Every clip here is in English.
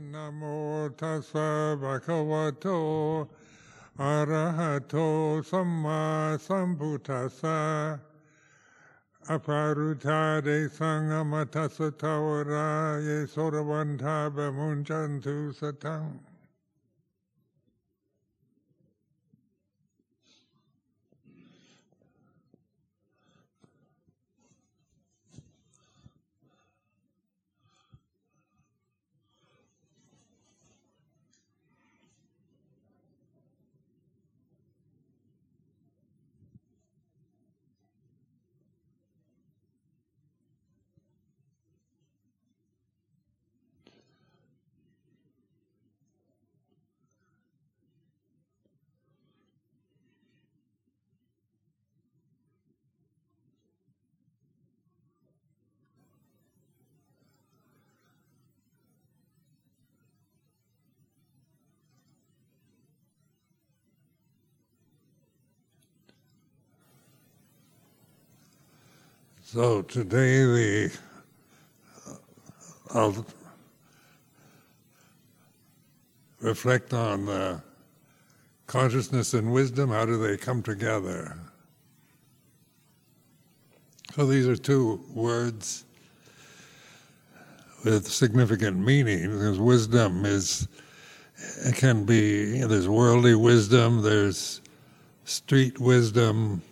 Namo tassa bhagavato arahato samma sambuddhassa aparuta de sangamatasa tawara ye soravanta bamunjantu satang. So today we, uh, I'll reflect on uh, consciousness and wisdom. How do they come together? So these are two words with significant meaning. Because wisdom is it can be you know, there's worldly wisdom, there's street wisdom,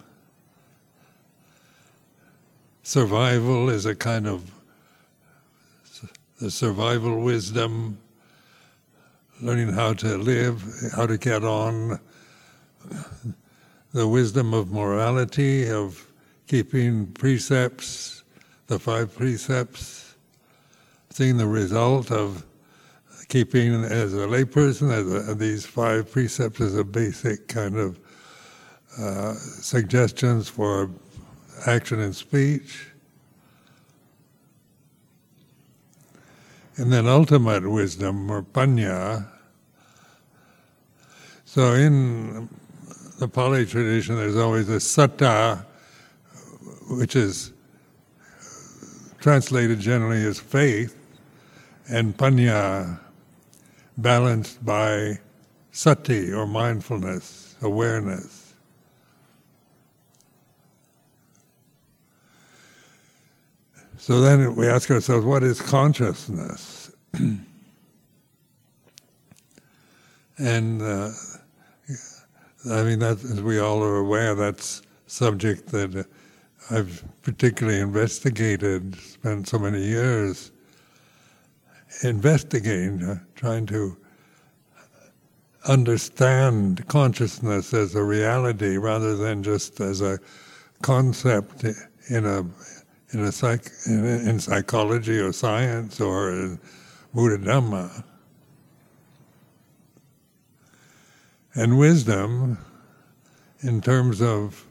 survival is a kind of the survival wisdom, learning how to live, how to get on, the wisdom of morality, of keeping precepts, the five precepts, seeing the result of keeping as a layperson as a, these five precepts as a basic kind of uh, suggestions for action and speech. And then ultimate wisdom or panya. So in the Pali tradition, there's always a saddha, which is translated generally as faith, and panya, balanced by sati or mindfulness, awareness. So then we ask ourselves, what is consciousness? and uh, I mean, that, as we all are aware, that's subject that I've particularly investigated, spent so many years investigating, uh, trying to understand consciousness as a reality rather than just as a concept in a in a psych, in, in psychology or science or in Buddha Dhamma. And wisdom, in terms of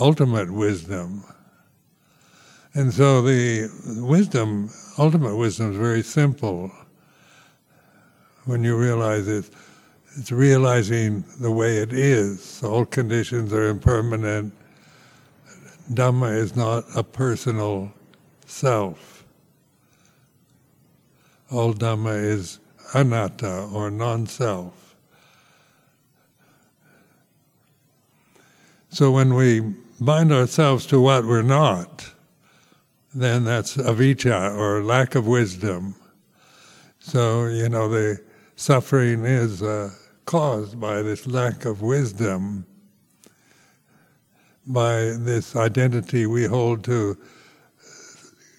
ultimate wisdom. And so the wisdom, ultimate wisdom, is very simple. When you realize it, it's realizing the way it is. All conditions are impermanent Dhamma is not a personal self. All Dhamma is anatta or non self. So when we bind ourselves to what we're not, then that's avijja or lack of wisdom. So, you know, the suffering is uh, caused by this lack of wisdom by this identity we hold to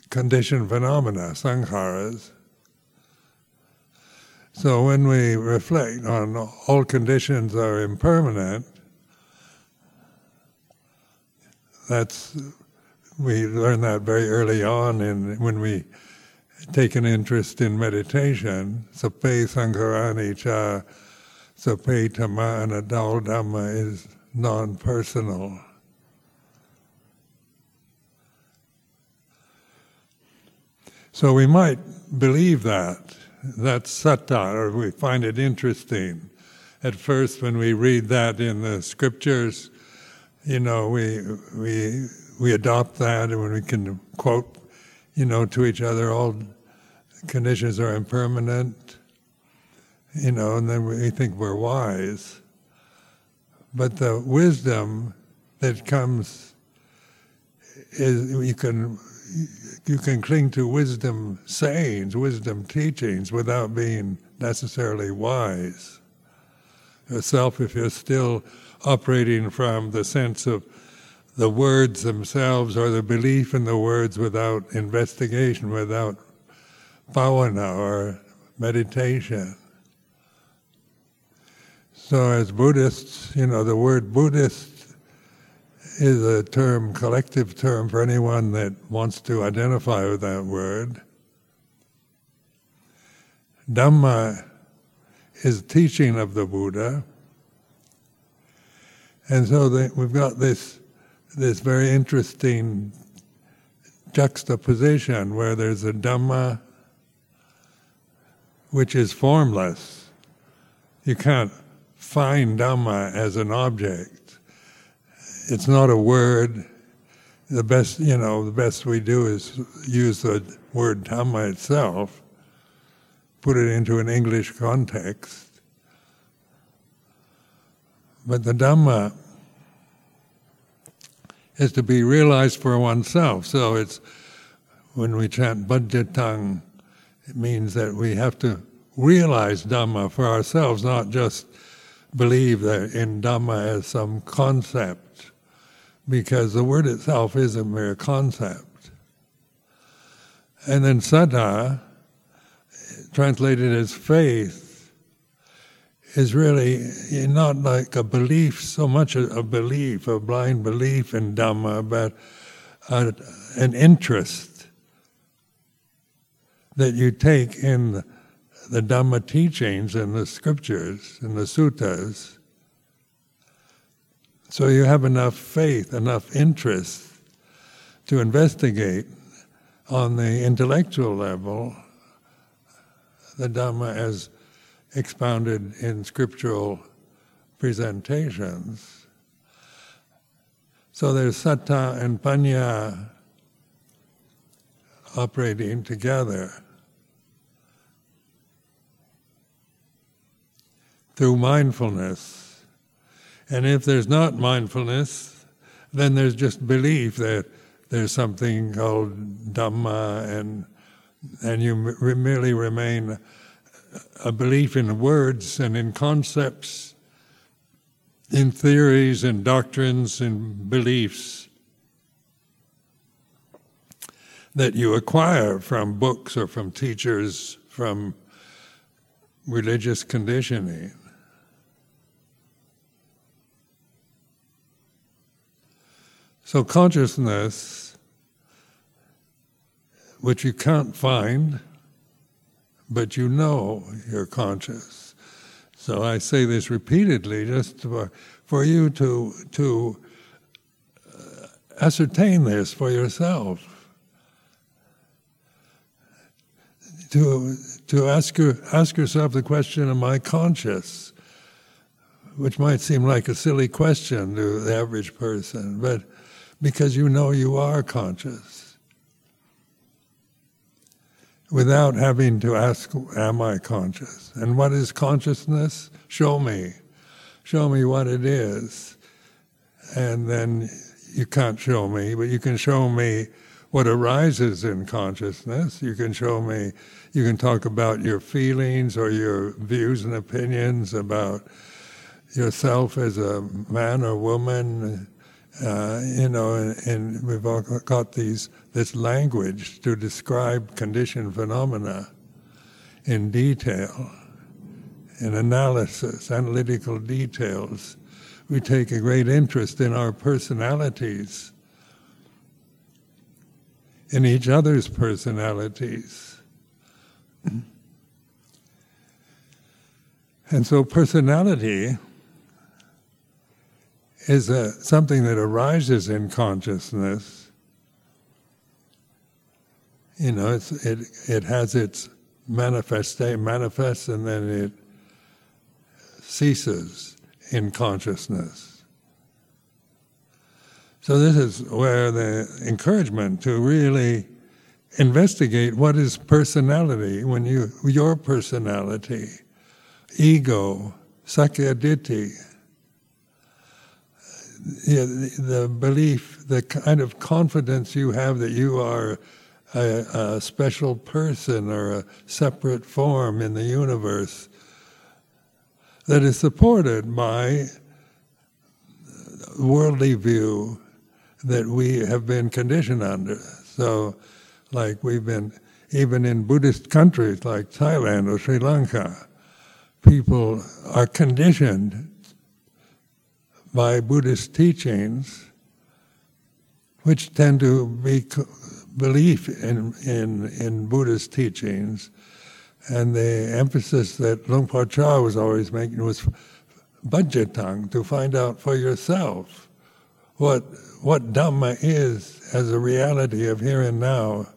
conditioned phenomena, sankharas. So when we reflect on all conditions are impermanent, that's we learn that very early on in when we take an interest in meditation. Sabbe sankhara anicca sabbe dhamma anatta dhamma is non-personal. So we might believe that, that's saddha, or we find it interesting. At first, when we read that in the scriptures, you know, we, we, we adopt that and when we can quote, you know, to each other all conditions are impermanent, you know, and then we think we're wise. But the wisdom that comes is you can you can cling to wisdom sayings, wisdom teachings without being necessarily wise. Yourself, if you're still operating from the sense of the words themselves or the belief in the words without investigation, without bhavana or meditation. So, as Buddhists, you know, the word Buddhist is a term, collective term for anyone that wants to identify with that word. Dhamma is teaching of the Buddha. And so we've got this, this very interesting juxtaposition where there's a Dhamma which is formless. You can't find Dhamma as an object. It's not a word. The best, you know, the best we do is use the word Dhamma itself, put it into an English context. But the Dhamma is to be realized for oneself. So it's when we chant paccattam, it means that we have to realize Dhamma for ourselves, not just believe that in Dhamma as some concept, because the word itself is a mere concept. And then saddha, translated as faith, is really not like a belief, so much a, belief, a blind belief in Dhamma, but a, an interest that you take in the, Dhamma teachings and the scriptures and the suttas. So you have enough faith, enough interest to investigate on the intellectual level the Dhamma as expounded in scriptural presentations. So there's saddha and panya operating together through mindfulness. And if there's not mindfulness, then there's just belief that there's something called Dhamma, and and you merely remain a belief in words and in concepts, in theories and doctrines and beliefs that you acquire from books or from teachers, from religious conditioning. So, consciousness, which you can't find, but you know you're conscious. So, I say this repeatedly just for, for you to, to uh, ascertain this for yourself. to, to ask, ask yourself the question, Am I conscious? Which might seem like a silly question to the average person, but because you know you are conscious. Without having to ask, Am I conscious? And what is consciousness? Show me. Show me what it is. And then you can't show me, but you can show me what arises in consciousness. You can show me, you can talk about your feelings or your views and opinions about yourself as a man or woman. Uh, you know, and, and, we've all got these this language to describe conditioned phenomena in detail, in analysis, analytical details. We take a great interest in our personalities in each other's personalities. And so, personality is a, something that arises in consciousness. You know, it, it has its manifestation, manifests, and then it ceases in consciousness. So this is where the encouragement to really investigate what is personality when you your personality, ego, the, the belief, the kind of confidence you have that you are a, a, special person or a separate form in the universe that is supported by worldly view that we have been conditioned under. So, like we've been, even in Buddhist countries like Thailand or Sri Lanka, people are conditioned by Buddhist teachings, which tend to be belief in, in, in Buddhist teachings. And the emphasis that Luang Por Chah was always making was paccattam, to find out for yourself what, what Dhamma is as a reality of here and now,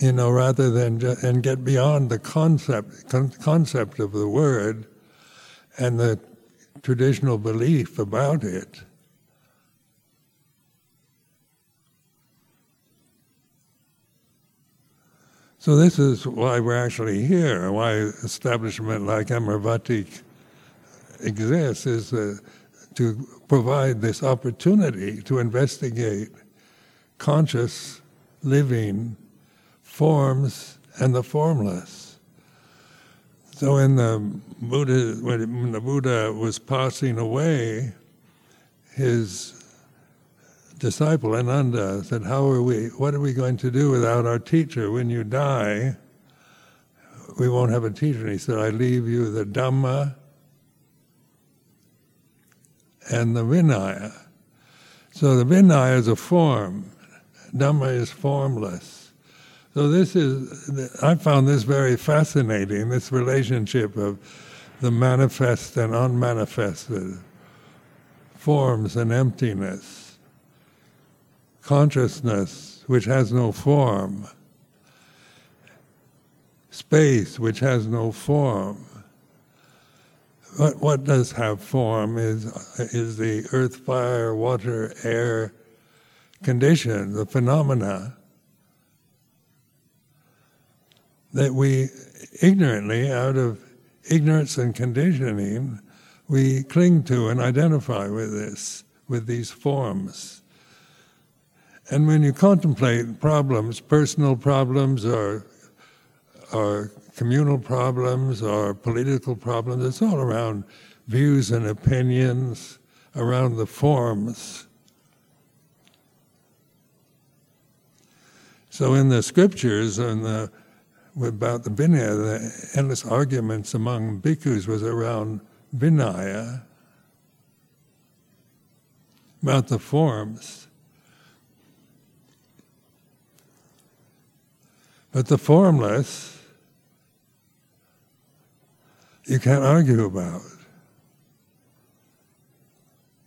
you know, rather than just, and get beyond the concept, con- concept of the word and the traditional belief about it. So this is why we're actually here, why establishment like Amaravati exists, is uh, to provide this opportunity to investigate conscious living forms and the formless. So in the Buddha, when the Buddha was passing away, his disciple Ananda said, "How are we? What are we going to do without our teacher? When you die, we won't have a teacher." And he said, "I leave you the Dhamma and the Vinaya." So the Vinaya is a form, Dhamma is formless. So this is, I found this very fascinating, this relationship of the manifest and unmanifested, forms and emptiness, consciousness which has no form, space which has no form. What, what does have form is, is the earth, fire, water, air condition, the phenomena that we ignorantly, out of ignorance and conditioning, we cling to and identify with this, with these forms. And when you contemplate problems, personal problems or, or communal problems or political problems, it's all around views and opinions, around the forms. So in the scriptures and the about the Vinaya, the endless arguments among bhikkhus was around Vinaya, about the forms. But the formless, you can't argue about.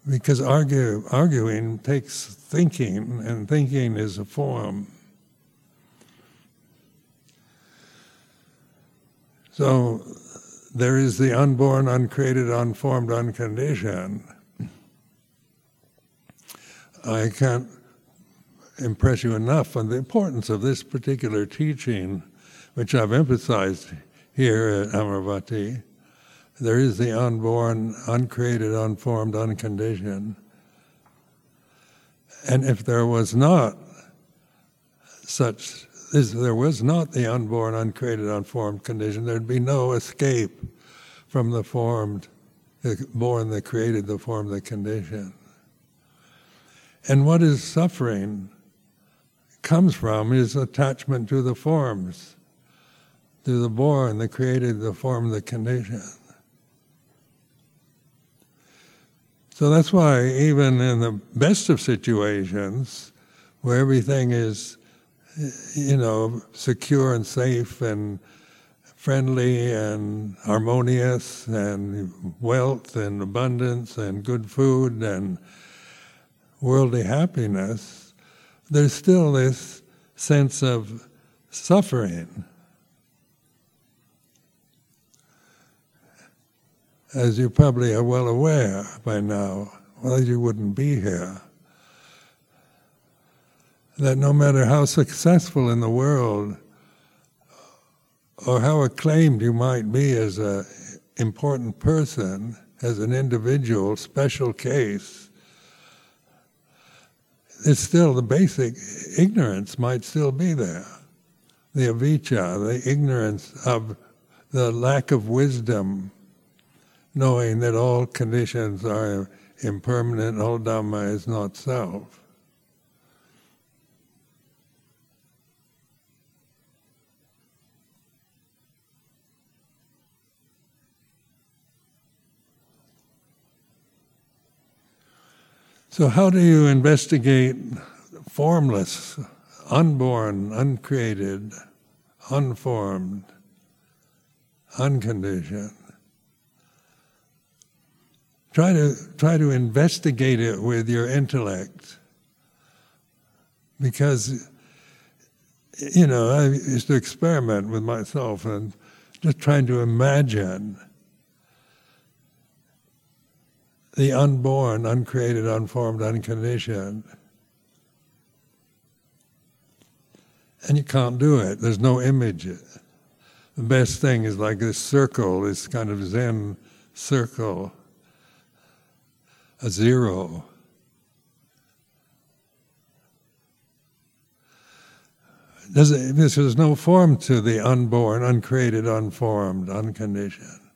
Because argue, arguing takes thinking, and thinking is a form. So there is the unborn, uncreated, unformed, unconditioned. I can't impress you enough on the importance of this particular teaching, which I've emphasized here at Amaravati. There is the unborn, uncreated, unformed, unconditioned. And if there was not such is there was not the unborn, uncreated, unformed condition, there'd be no escape from the formed, the born, the created, the formed, the condition. And what is suffering comes from is attachment to the forms, to the born, the created, the form, the condition. So that's why, even in the best of situations, where everything is you know, secure and safe and friendly and harmonious and wealth and abundance and good food and worldly happiness, there's still this sense of suffering. As you probably are well aware by now, well, you wouldn't be here. That no matter how successful in the world or how acclaimed you might be as an important person, as an individual, special case, it's still the basic ignorance might still be there. The avijja, the ignorance of the lack of wisdom, knowing that all conditions are impermanent, all Dhamma is not self. So, how do you investigate formless, unborn, uncreated, unformed, unconditioned? Try to, try to investigate it with your intellect. Because, you know, I used to experiment with myself and just trying to imagine the unborn, uncreated, unformed, unconditioned. And you can't do it. There's no image. The best thing is like this circle, this kind of Zen circle, a zero. Does there's no form to the unborn, uncreated, unformed, unconditioned.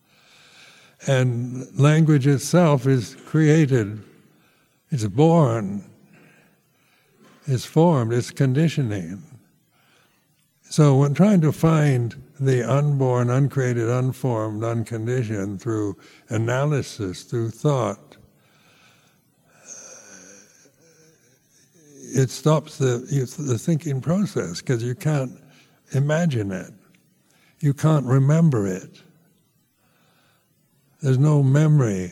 And language itself is created, it's born, it's formed, it's conditioning. So, when trying to find the unborn, uncreated, unformed, unconditioned through analysis, through thought, it stops the, the thinking process because you can't imagine it. You can't remember it. There's no memory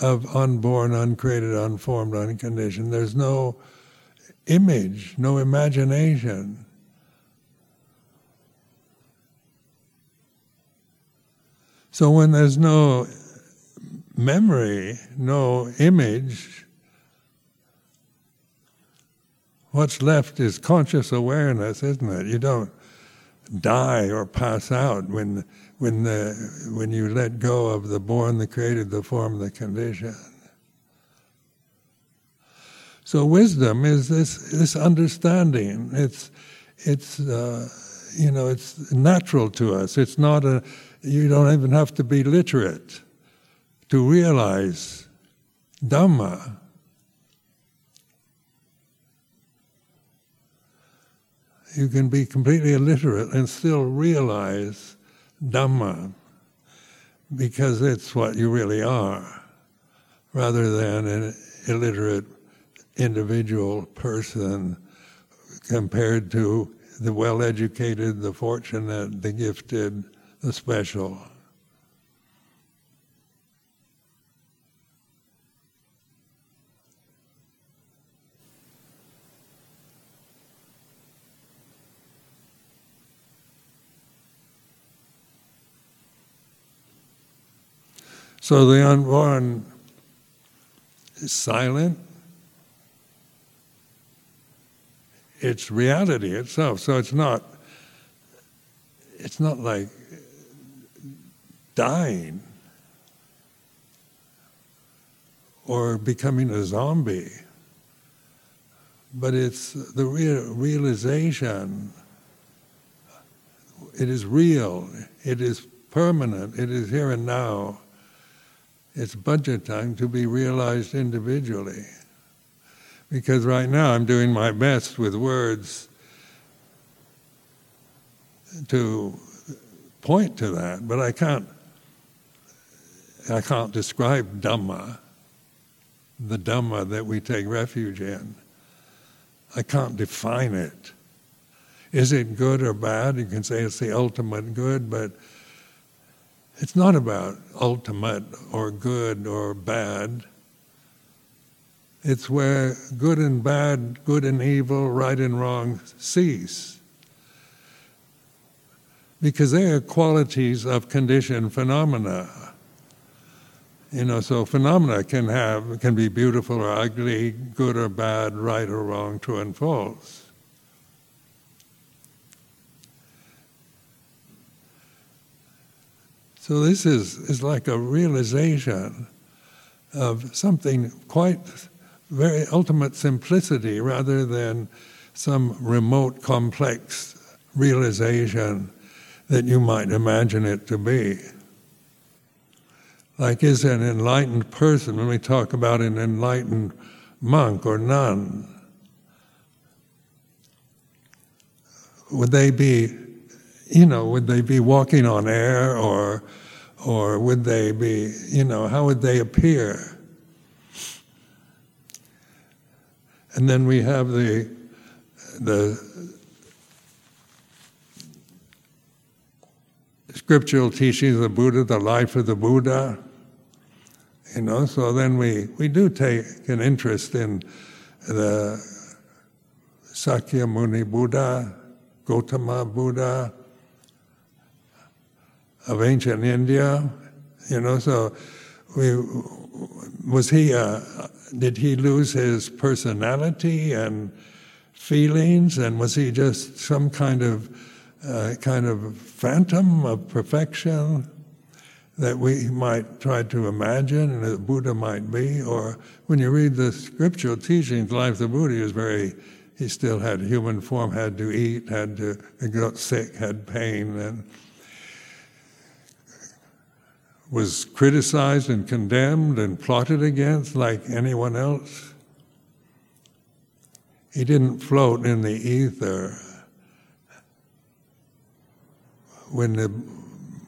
of unborn, uncreated, unformed, unconditioned. There's no image, no imagination. So when there's no memory, no image, what's left is conscious awareness, isn't it? You don't die or pass out when when the when you let go of the born, the created, the form, the condition. So wisdom is this this understanding. It's it's uh, you know it's natural to us. It's not a you don't even have to be literate to realize Dhamma. You can be completely illiterate and still realize Dhamma because it's what you really are, rather than an illiterate individual person compared to the well educated, the fortunate, the gifted, the special. So the unborn is silent. It's reality itself. So it's not it's not like dying or becoming a zombie, but it's the real realization. It is real, it is permanent, it is here and now. It's paccattam to be realized individually. Because right now I'm doing my best with words to point to that, but I can't I can't describe Dhamma, the Dhamma that we take refuge in. I can't define it. Is it good or bad? You can say it's the ultimate good, but it's not about ultimate or good or bad. It's where good and bad, good and evil, right and wrong cease. Because they are qualities of conditioned phenomena. You know, so phenomena can have can be beautiful or ugly, good or bad, right or wrong, true and false. So this is, is like a realization of something quite very ultimate simplicity rather than some remote complex realization that you might imagine it to be. Like, is an enlightened person, when we talk about an enlightened monk or nun, would they be, you know, would they be walking on air or, or would they be, you know, how would they appear? And then we have the, the scriptural teachings of the Buddha, the life of the Buddha. You know, so then we, we do take an interest in the Sakyamuni Buddha, Gautama Buddha of ancient India. You know, so we was he uh, did he lose his personality and feelings, and was he just some kind of uh, kind of phantom of perfection that we might try to imagine and that Buddha might be? Or when you read the scriptural teachings, life of the Buddha is very, he still had human form, had to eat, had to, got sick, had pain, and was criticized and condemned and plotted against like anyone else. He didn't float in the ether when the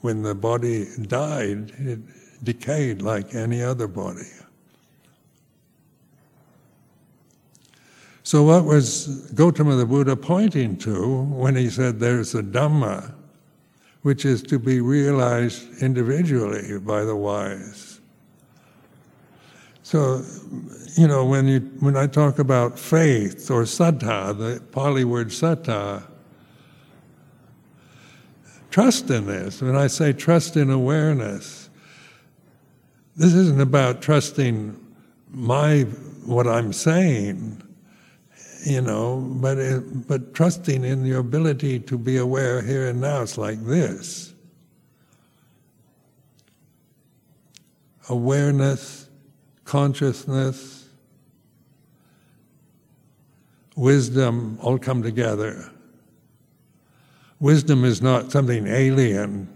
when the body died, it decayed like any other body. So, what was Gautama the Buddha pointing to when he said there's a Dhamma, which is to be realized individually by the wise? So, you know, when, you, when I talk about faith or saddha, the Pali word saddha, trust in this. When I say trust in awareness, this isn't about trusting my what I'm saying, you know, but it, but trusting in your ability to be aware here and now. It's like this: awareness, consciousness, wisdom all come together. Wisdom is not something alien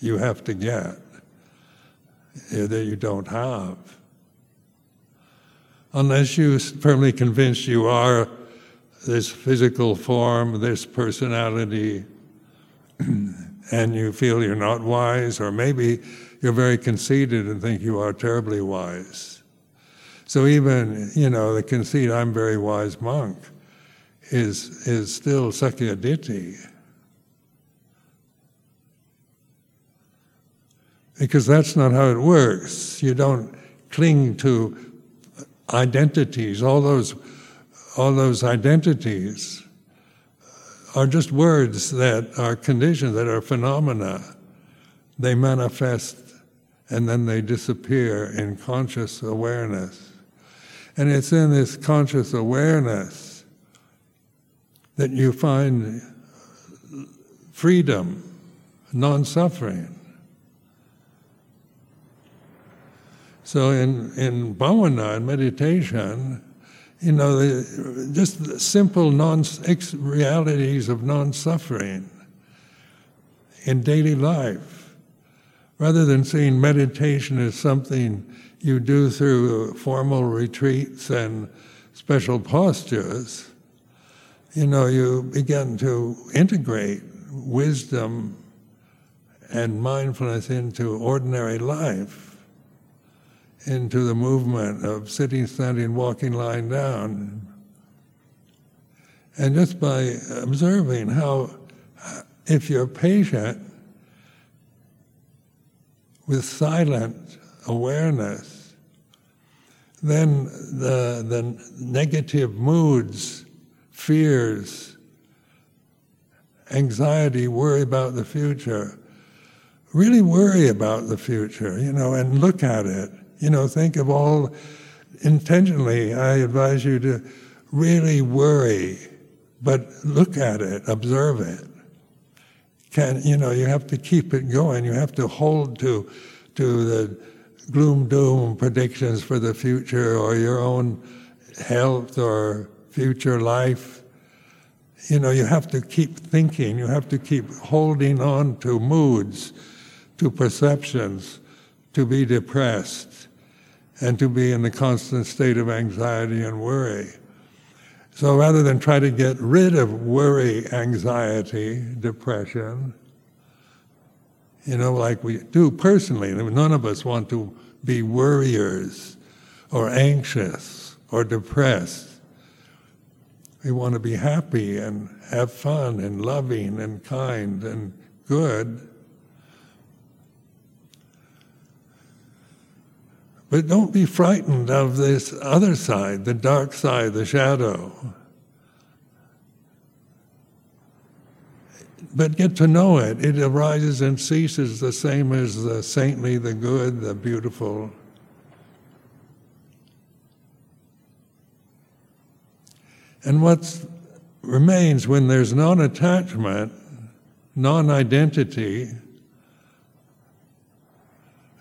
you have to get, eh, that you don't have. Unless you're firmly convinced you are this physical form, this personality, and you feel you're not wise, or maybe you're very conceited and think you are terribly wise. So even, you know, the conceit, I'm very wise monk, is, is still sakkaya-ditthi. because that's not how it works. You don't cling to identities. All those, all those identities are just words that are conditions, that are phenomena. They manifest and then they disappear in conscious awareness. And it's in this conscious awareness that you find freedom, non suffering. So in, in bhavana, in meditation, you know, the, just the simple non realities of non-suffering in daily life, rather than seeing meditation as something you do through formal retreats and special postures, you know, you begin to integrate wisdom and mindfulness into ordinary life into the movement of sitting, standing, walking, lying down. And just by observing how, if you're patient with silent awareness, then the, the negative moods, fears, anxiety, worry about the future, really worry about the future, you know, and look at it you know, think of all intentionally. I advise you to really worry, but look at it, observe it. can, you know, you have to keep it going. You have to hold to, to the gloom doom predictions for the future or your own health or future life. You know, you have to keep thinking, you have to keep holding on to moods, to perceptions, to be depressed, and to be in a constant state of anxiety and worry. So rather than try to get rid of worry, anxiety, depression, you know, like we do personally, none of us want to be worriers or anxious or depressed. We want to be happy and have fun and loving and kind and good. But don't be frightened of this other side, the dark side, the shadow. But get to know it. It arises and ceases the same as the saintly, the good, the beautiful. And what remains when there's non attachment, non identity,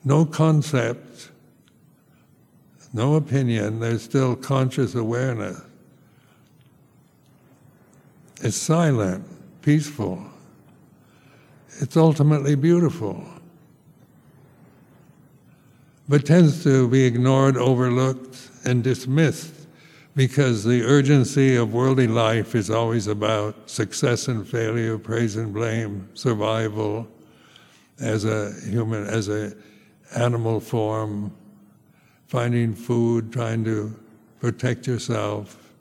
no concept, no opinion, there's still conscious awareness. It's silent, peaceful. It's ultimately beautiful, but tends to be ignored, overlooked, and dismissed because the urgency of worldly life is always about success and failure, praise and blame, survival as a human, as a animal form, finding food, trying to protect yourself,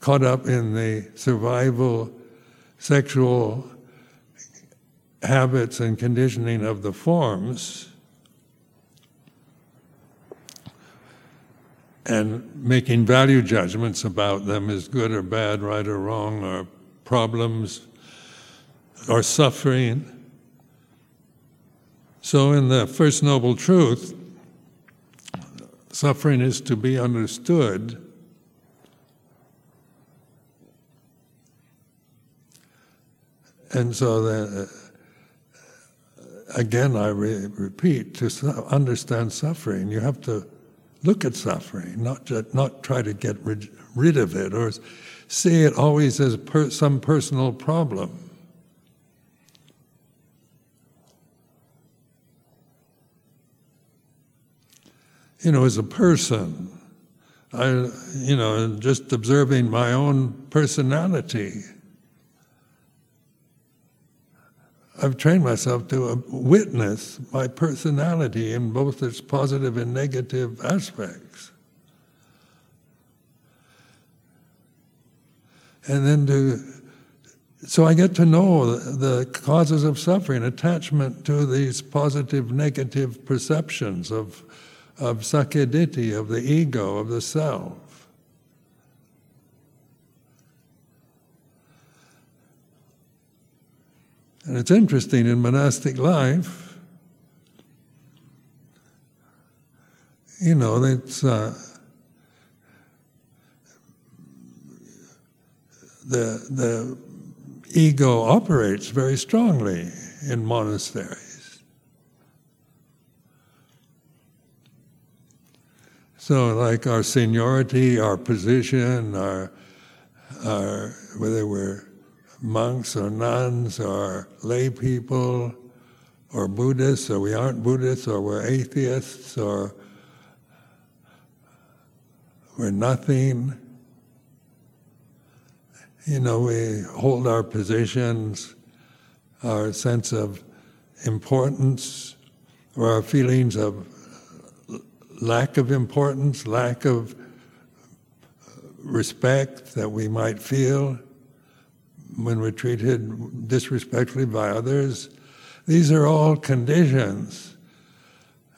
caught up in the survival, sexual habits and conditioning of the forms, and making value judgments about them as good or bad, right or wrong, or problems or suffering. So, in the First Noble Truth, Suffering is to be understood. And so, that, uh, again, I re- repeat to su- understand suffering, you have to look at suffering, not, just, not try to get rid, rid of it or see it always as per, some personal problem. You know, as a person, I, you know, just observing my own personality. I've trained myself to uh, witness my personality in both its positive and negative aspects. And then to, so I get to know the causes of suffering, attachment to these positive, negative perceptions of of sakkaya-ditthi, of the ego, of the self. And it's interesting in monastic life, you know, it's uh, the the ego operates very strongly in monasteries. So, like our seniority, our position, our, our whether we're monks or nuns or lay people or Buddhists or we aren't Buddhists or we're atheists or we're nothing. You know, we hold our positions, our sense of importance, or our feelings of lack of importance, lack of uh, respect that we might feel when we're treated disrespectfully by others. These are all conditions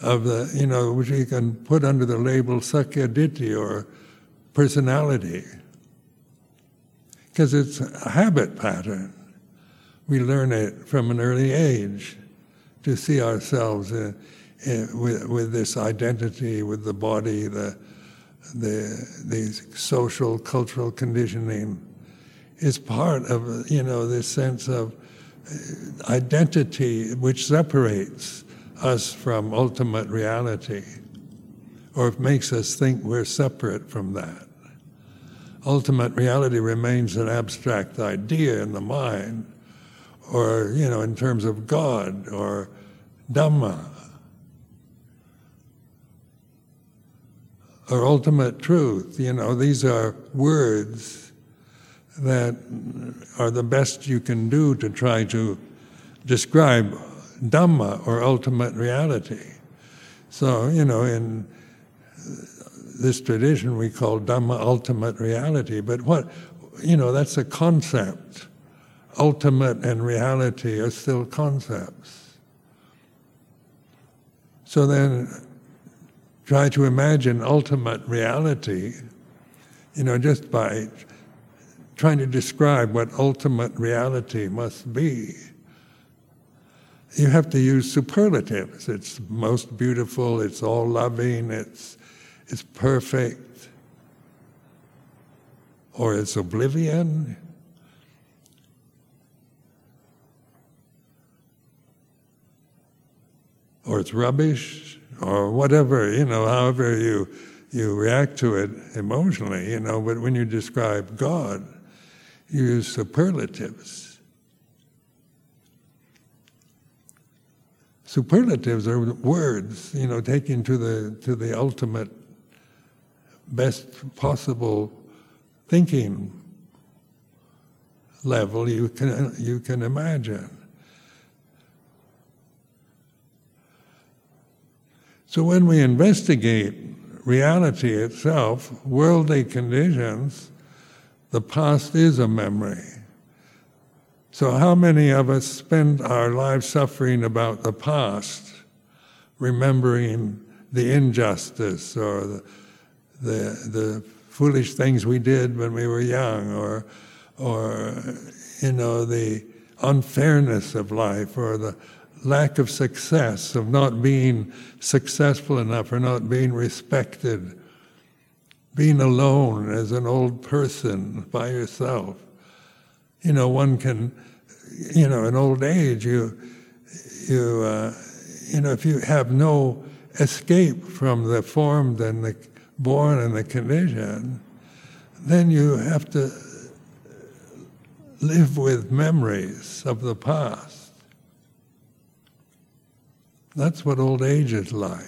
of the, you know, which you can put under the label sakkaya-ditthi or personality. Because it's a habit pattern. We learn it from an early age to see ourselves in, Eh, with, with this identity, with the body, the, the, the social, cultural conditioning is part of, you know, this sense of eh, identity which separates us from ultimate reality or makes us think we're separate from that. Ultimate reality remains an abstract idea in the mind, or, you know, in terms of God or Dhamma, or ultimate truth. You know, these are words that are the best you can do to try to describe Dhamma or ultimate reality. So, you know, in this tradition we call Dhamma ultimate reality, but what, you know, that's a concept. Ultimate and reality are still concepts. So then try to imagine ultimate reality, you know, just by trying to describe what ultimate reality must be. You have to use superlatives. It's most beautiful, it's all loving, it's, it's perfect, or it's oblivion. Or it's rubbish, or whatever, you know, however you, you react to it emotionally, you know, but when you describe God, you use superlatives. Superlatives are words, you know, taken to the, to the ultimate, best possible thinking level you can, you can imagine. So when we investigate reality itself, worldly conditions, the past is a memory. So, how many of us spend our lives suffering about the past, remembering the injustice or the, the, the foolish things we did when we were young, or, or you know, the unfairness of life, or the lack of success, of not being successful enough, or not being respected being alone as an old person by yourself. You know, one can, you know, in old age, you, you, uh, you know, if you have no escape from the formed and the born and the condition, then you have to live with memories of the past. That's what old age is like.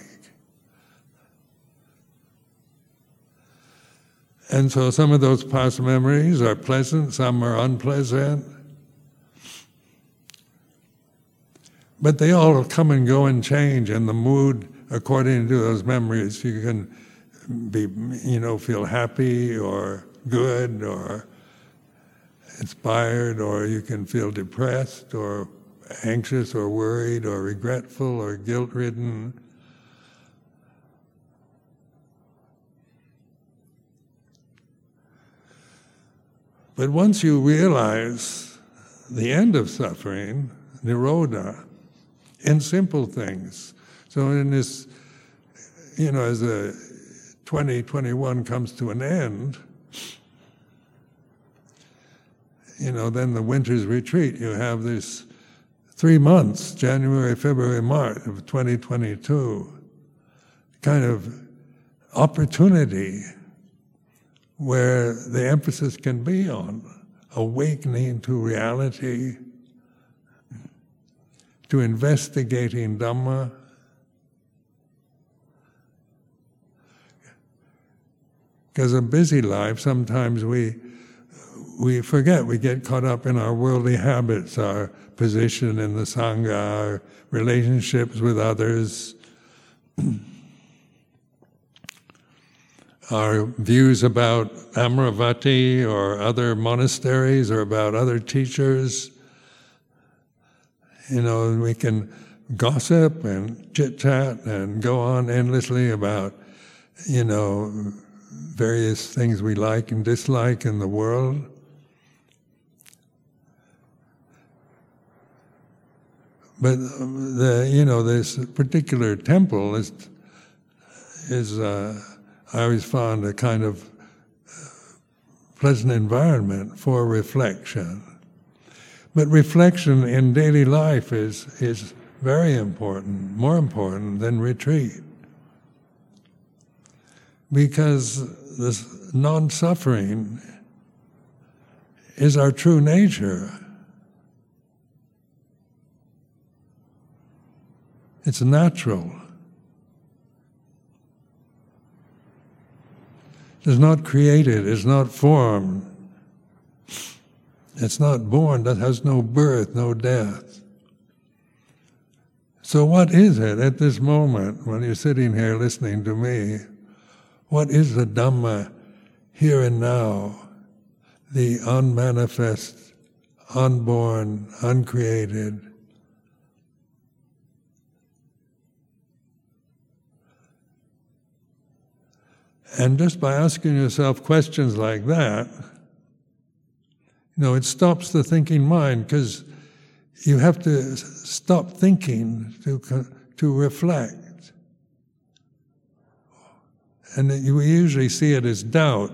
And so some of those past memories are pleasant, some are unpleasant. But they all come and go and change, and the mood according to those memories, you can be, you know, feel happy or good or inspired, or you can feel depressed or anxious or worried or regretful or guilt ridden. But once you realize the end of suffering, nirodha, in simple things. So in this, you know, as the 2021 comes to an end, you know, then the winter's retreat, you have this three months, January, February, March of 2022, kind of opportunity where the emphasis can be on awakening to reality, to investigating Dhamma. Because a busy life, sometimes we we forget, we get caught up in our worldly habits, our position in the Sangha, our relationships with others. our views about Amaravati or other monasteries or about other teachers. You know, we can gossip and chit chat and go on endlessly about, you know, various things we like and dislike in the world. But the, you know, this particular temple is is. Uh, I always found a kind of uh, pleasant environment for reflection. But reflection in daily life is, is very important, more important than retreat. Because this non suffering is our true nature. It's natural. It's not created, it's not formed. It's not born, that has no birth, no death. So, what is it at this moment when you're sitting here listening to me? What is the Dhamma here and now? The unmanifest, unborn, uncreated. And just by asking yourself questions like that, you know, it stops the thinking mind because you have to stop thinking to, to reflect. And we usually see it as doubt.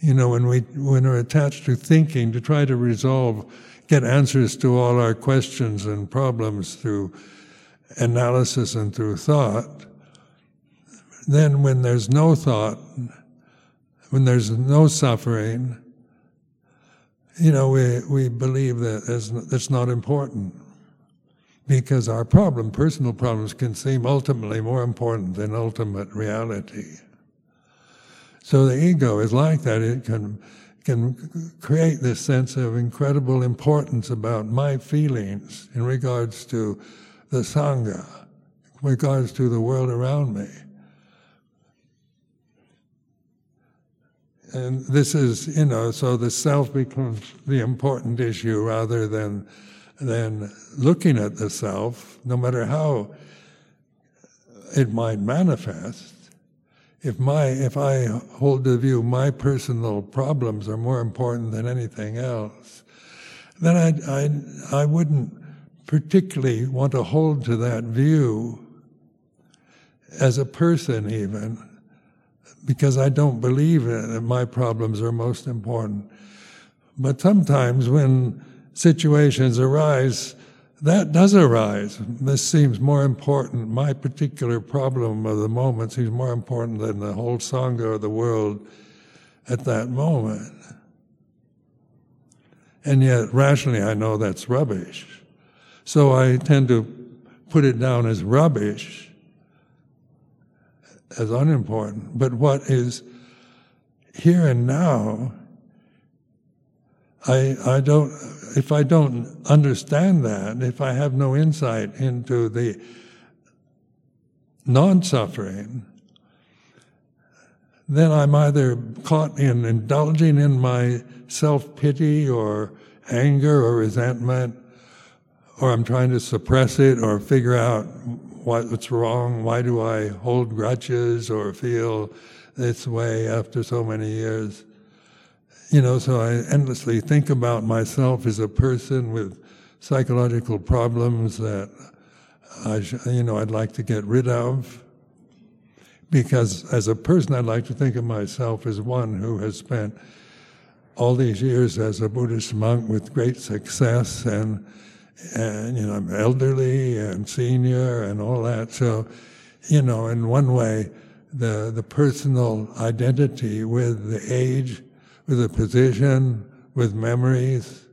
You know, when, we, when we're attached to thinking to try to resolve, get answers to all our questions and problems through analysis and through thought, then when there's no thought, when there's no suffering, you know, we, we believe that that's not important because our problem, personal problems, can seem ultimately more important than ultimate reality. So the ego is like that. It can, can create this sense of incredible importance about my feelings in regards to the Sangha, in regards to the world around me. And this is, you know, so the self becomes the important issue rather than, than looking at the self, no matter how it might manifest. If my, if I hold the view my personal problems are more important than anything else, then I, I, I wouldn't particularly want to hold to that view as a person even because I don't believe that my problems are most important. But sometimes when situations arise, that does arise. This seems more important. My particular problem of the moment seems more important than the whole Sangha of the world at that moment. And yet, rationally, I know that's rubbish. So I tend to put it down as rubbish as unimportant, but what is here and now, I, I don't, if I don't understand that, if I have no insight into the non suffering, then I'm either caught in indulging in my self pity or anger or resentment, or I'm trying to suppress it or figure out what's wrong? Why do I hold grudges or feel this way after so many years? You know, so I endlessly think about myself as a person with psychological problems that I, you know, I'd like to get rid of. Because as a person, I'd like to think of myself as one who has spent all these years as a Buddhist monk with great success and and you know I'm elderly and senior and all that. So, you know, in one way, the the personal identity with the age, with the position, with memories.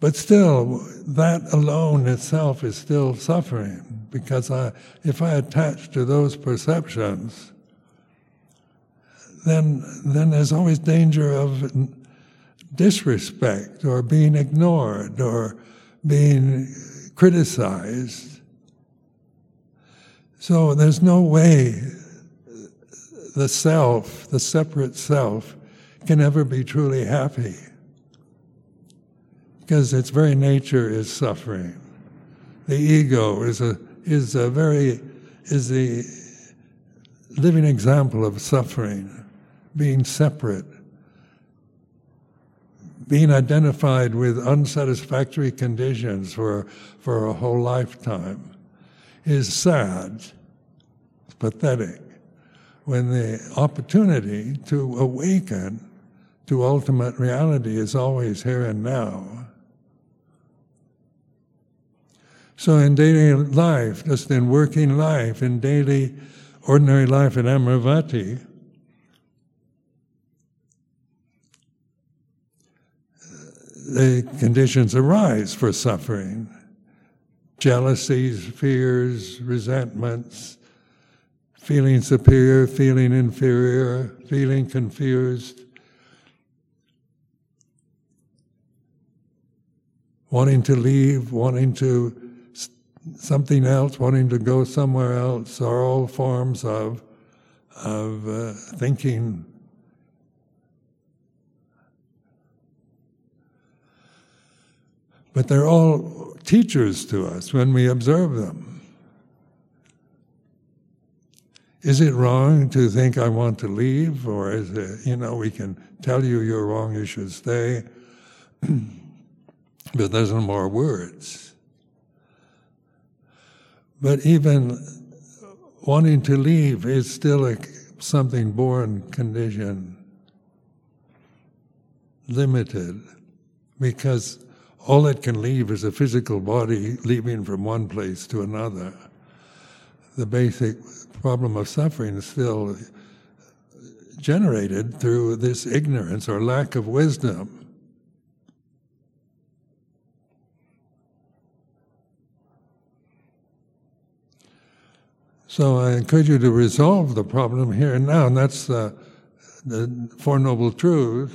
But still, that alone itself is still suffering because I, if I attach to those perceptions, then then there's always danger of disrespect or being ignored or being criticized. So there's no way the self, the separate self, can ever be truly happy because its very nature is suffering. The ego is a is a very is the living example of suffering, being separate being identified with unsatisfactory conditions for, for a whole lifetime is sad, it's pathetic. When the opportunity to awaken to ultimate reality is always here and now. So, in daily life, just in working life, in daily, ordinary life in Amaravati, the conditions arise for suffering jealousies, fears, resentments, feeling superior, feeling inferior, feeling confused, wanting to leave, wanting to something else, wanting to go somewhere else, are all forms of of uh, thinking. But they're all teachers to us when we observe them. Is it wrong to think I want to leave? Or is it, you know, we can tell you you're wrong, you should stay. but there's no more words. But even wanting to leave is still a, something born condition, limited, because all it can leave is a physical body leaving from one place to another. The basic problem of suffering is still generated through this ignorance or lack of wisdom. So I encourage you to resolve the problem here and now, and that's the, the Four Noble Truths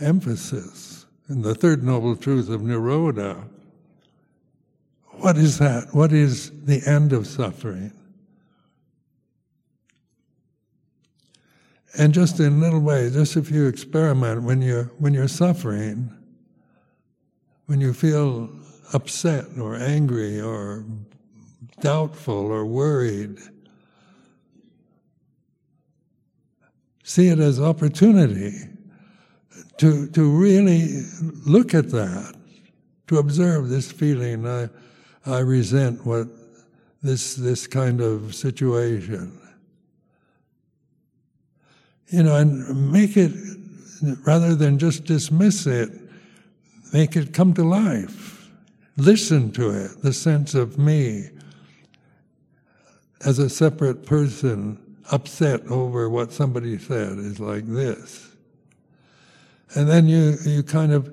emphasis. And the third noble truth of Nirodha. What is that? What is the end of suffering? And just in little ways, just if you experiment when you're when you're suffering, when you feel upset or angry or doubtful or worried, see it as opportunity to, to really look at that, to observe this feeling. I, I resent what this, this kind of situation. You know, and make it, rather than just dismiss it, make it come to life. Listen to it, the sense of me as a separate person upset over what somebody said is like this and then you you kind of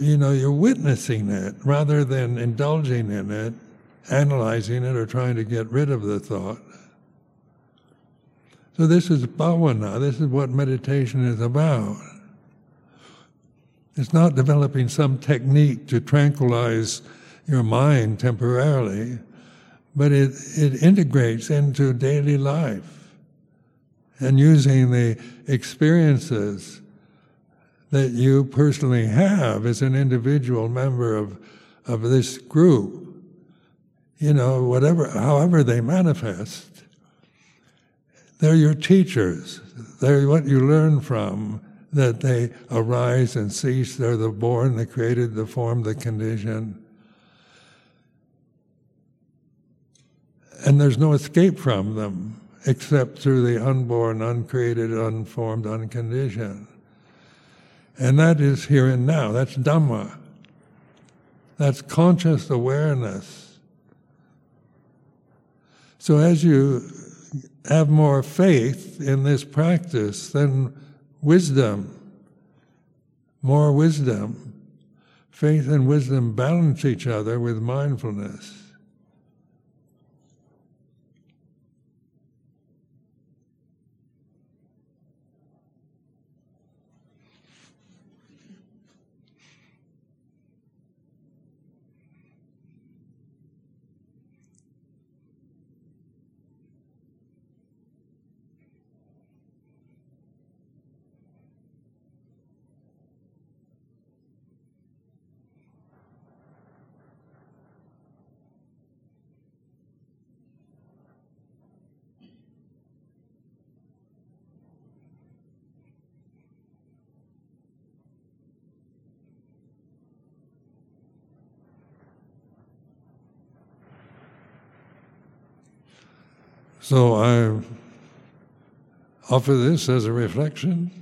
you know you're witnessing it rather than indulging in it, analyzing it, or trying to get rid of the thought. So this is bhavana. This is what meditation is about. It's not developing some technique to tranquilize your mind temporarily, but it, it integrates into daily life and using the experiences that you personally have as an individual member of, of this group, you know, whatever, however they manifest, they're your teachers. They're what you learn from, that they arise and cease. They're the born, the created, the form, the condition. And there's no escape from them except through the unborn, uncreated, unformed, unconditioned. And that is here and now. That's Dhamma. That's conscious awareness. So as you have more faith in this practice, then wisdom, more wisdom, faith and wisdom balance each other with mindfulness. So I offer this as a reflection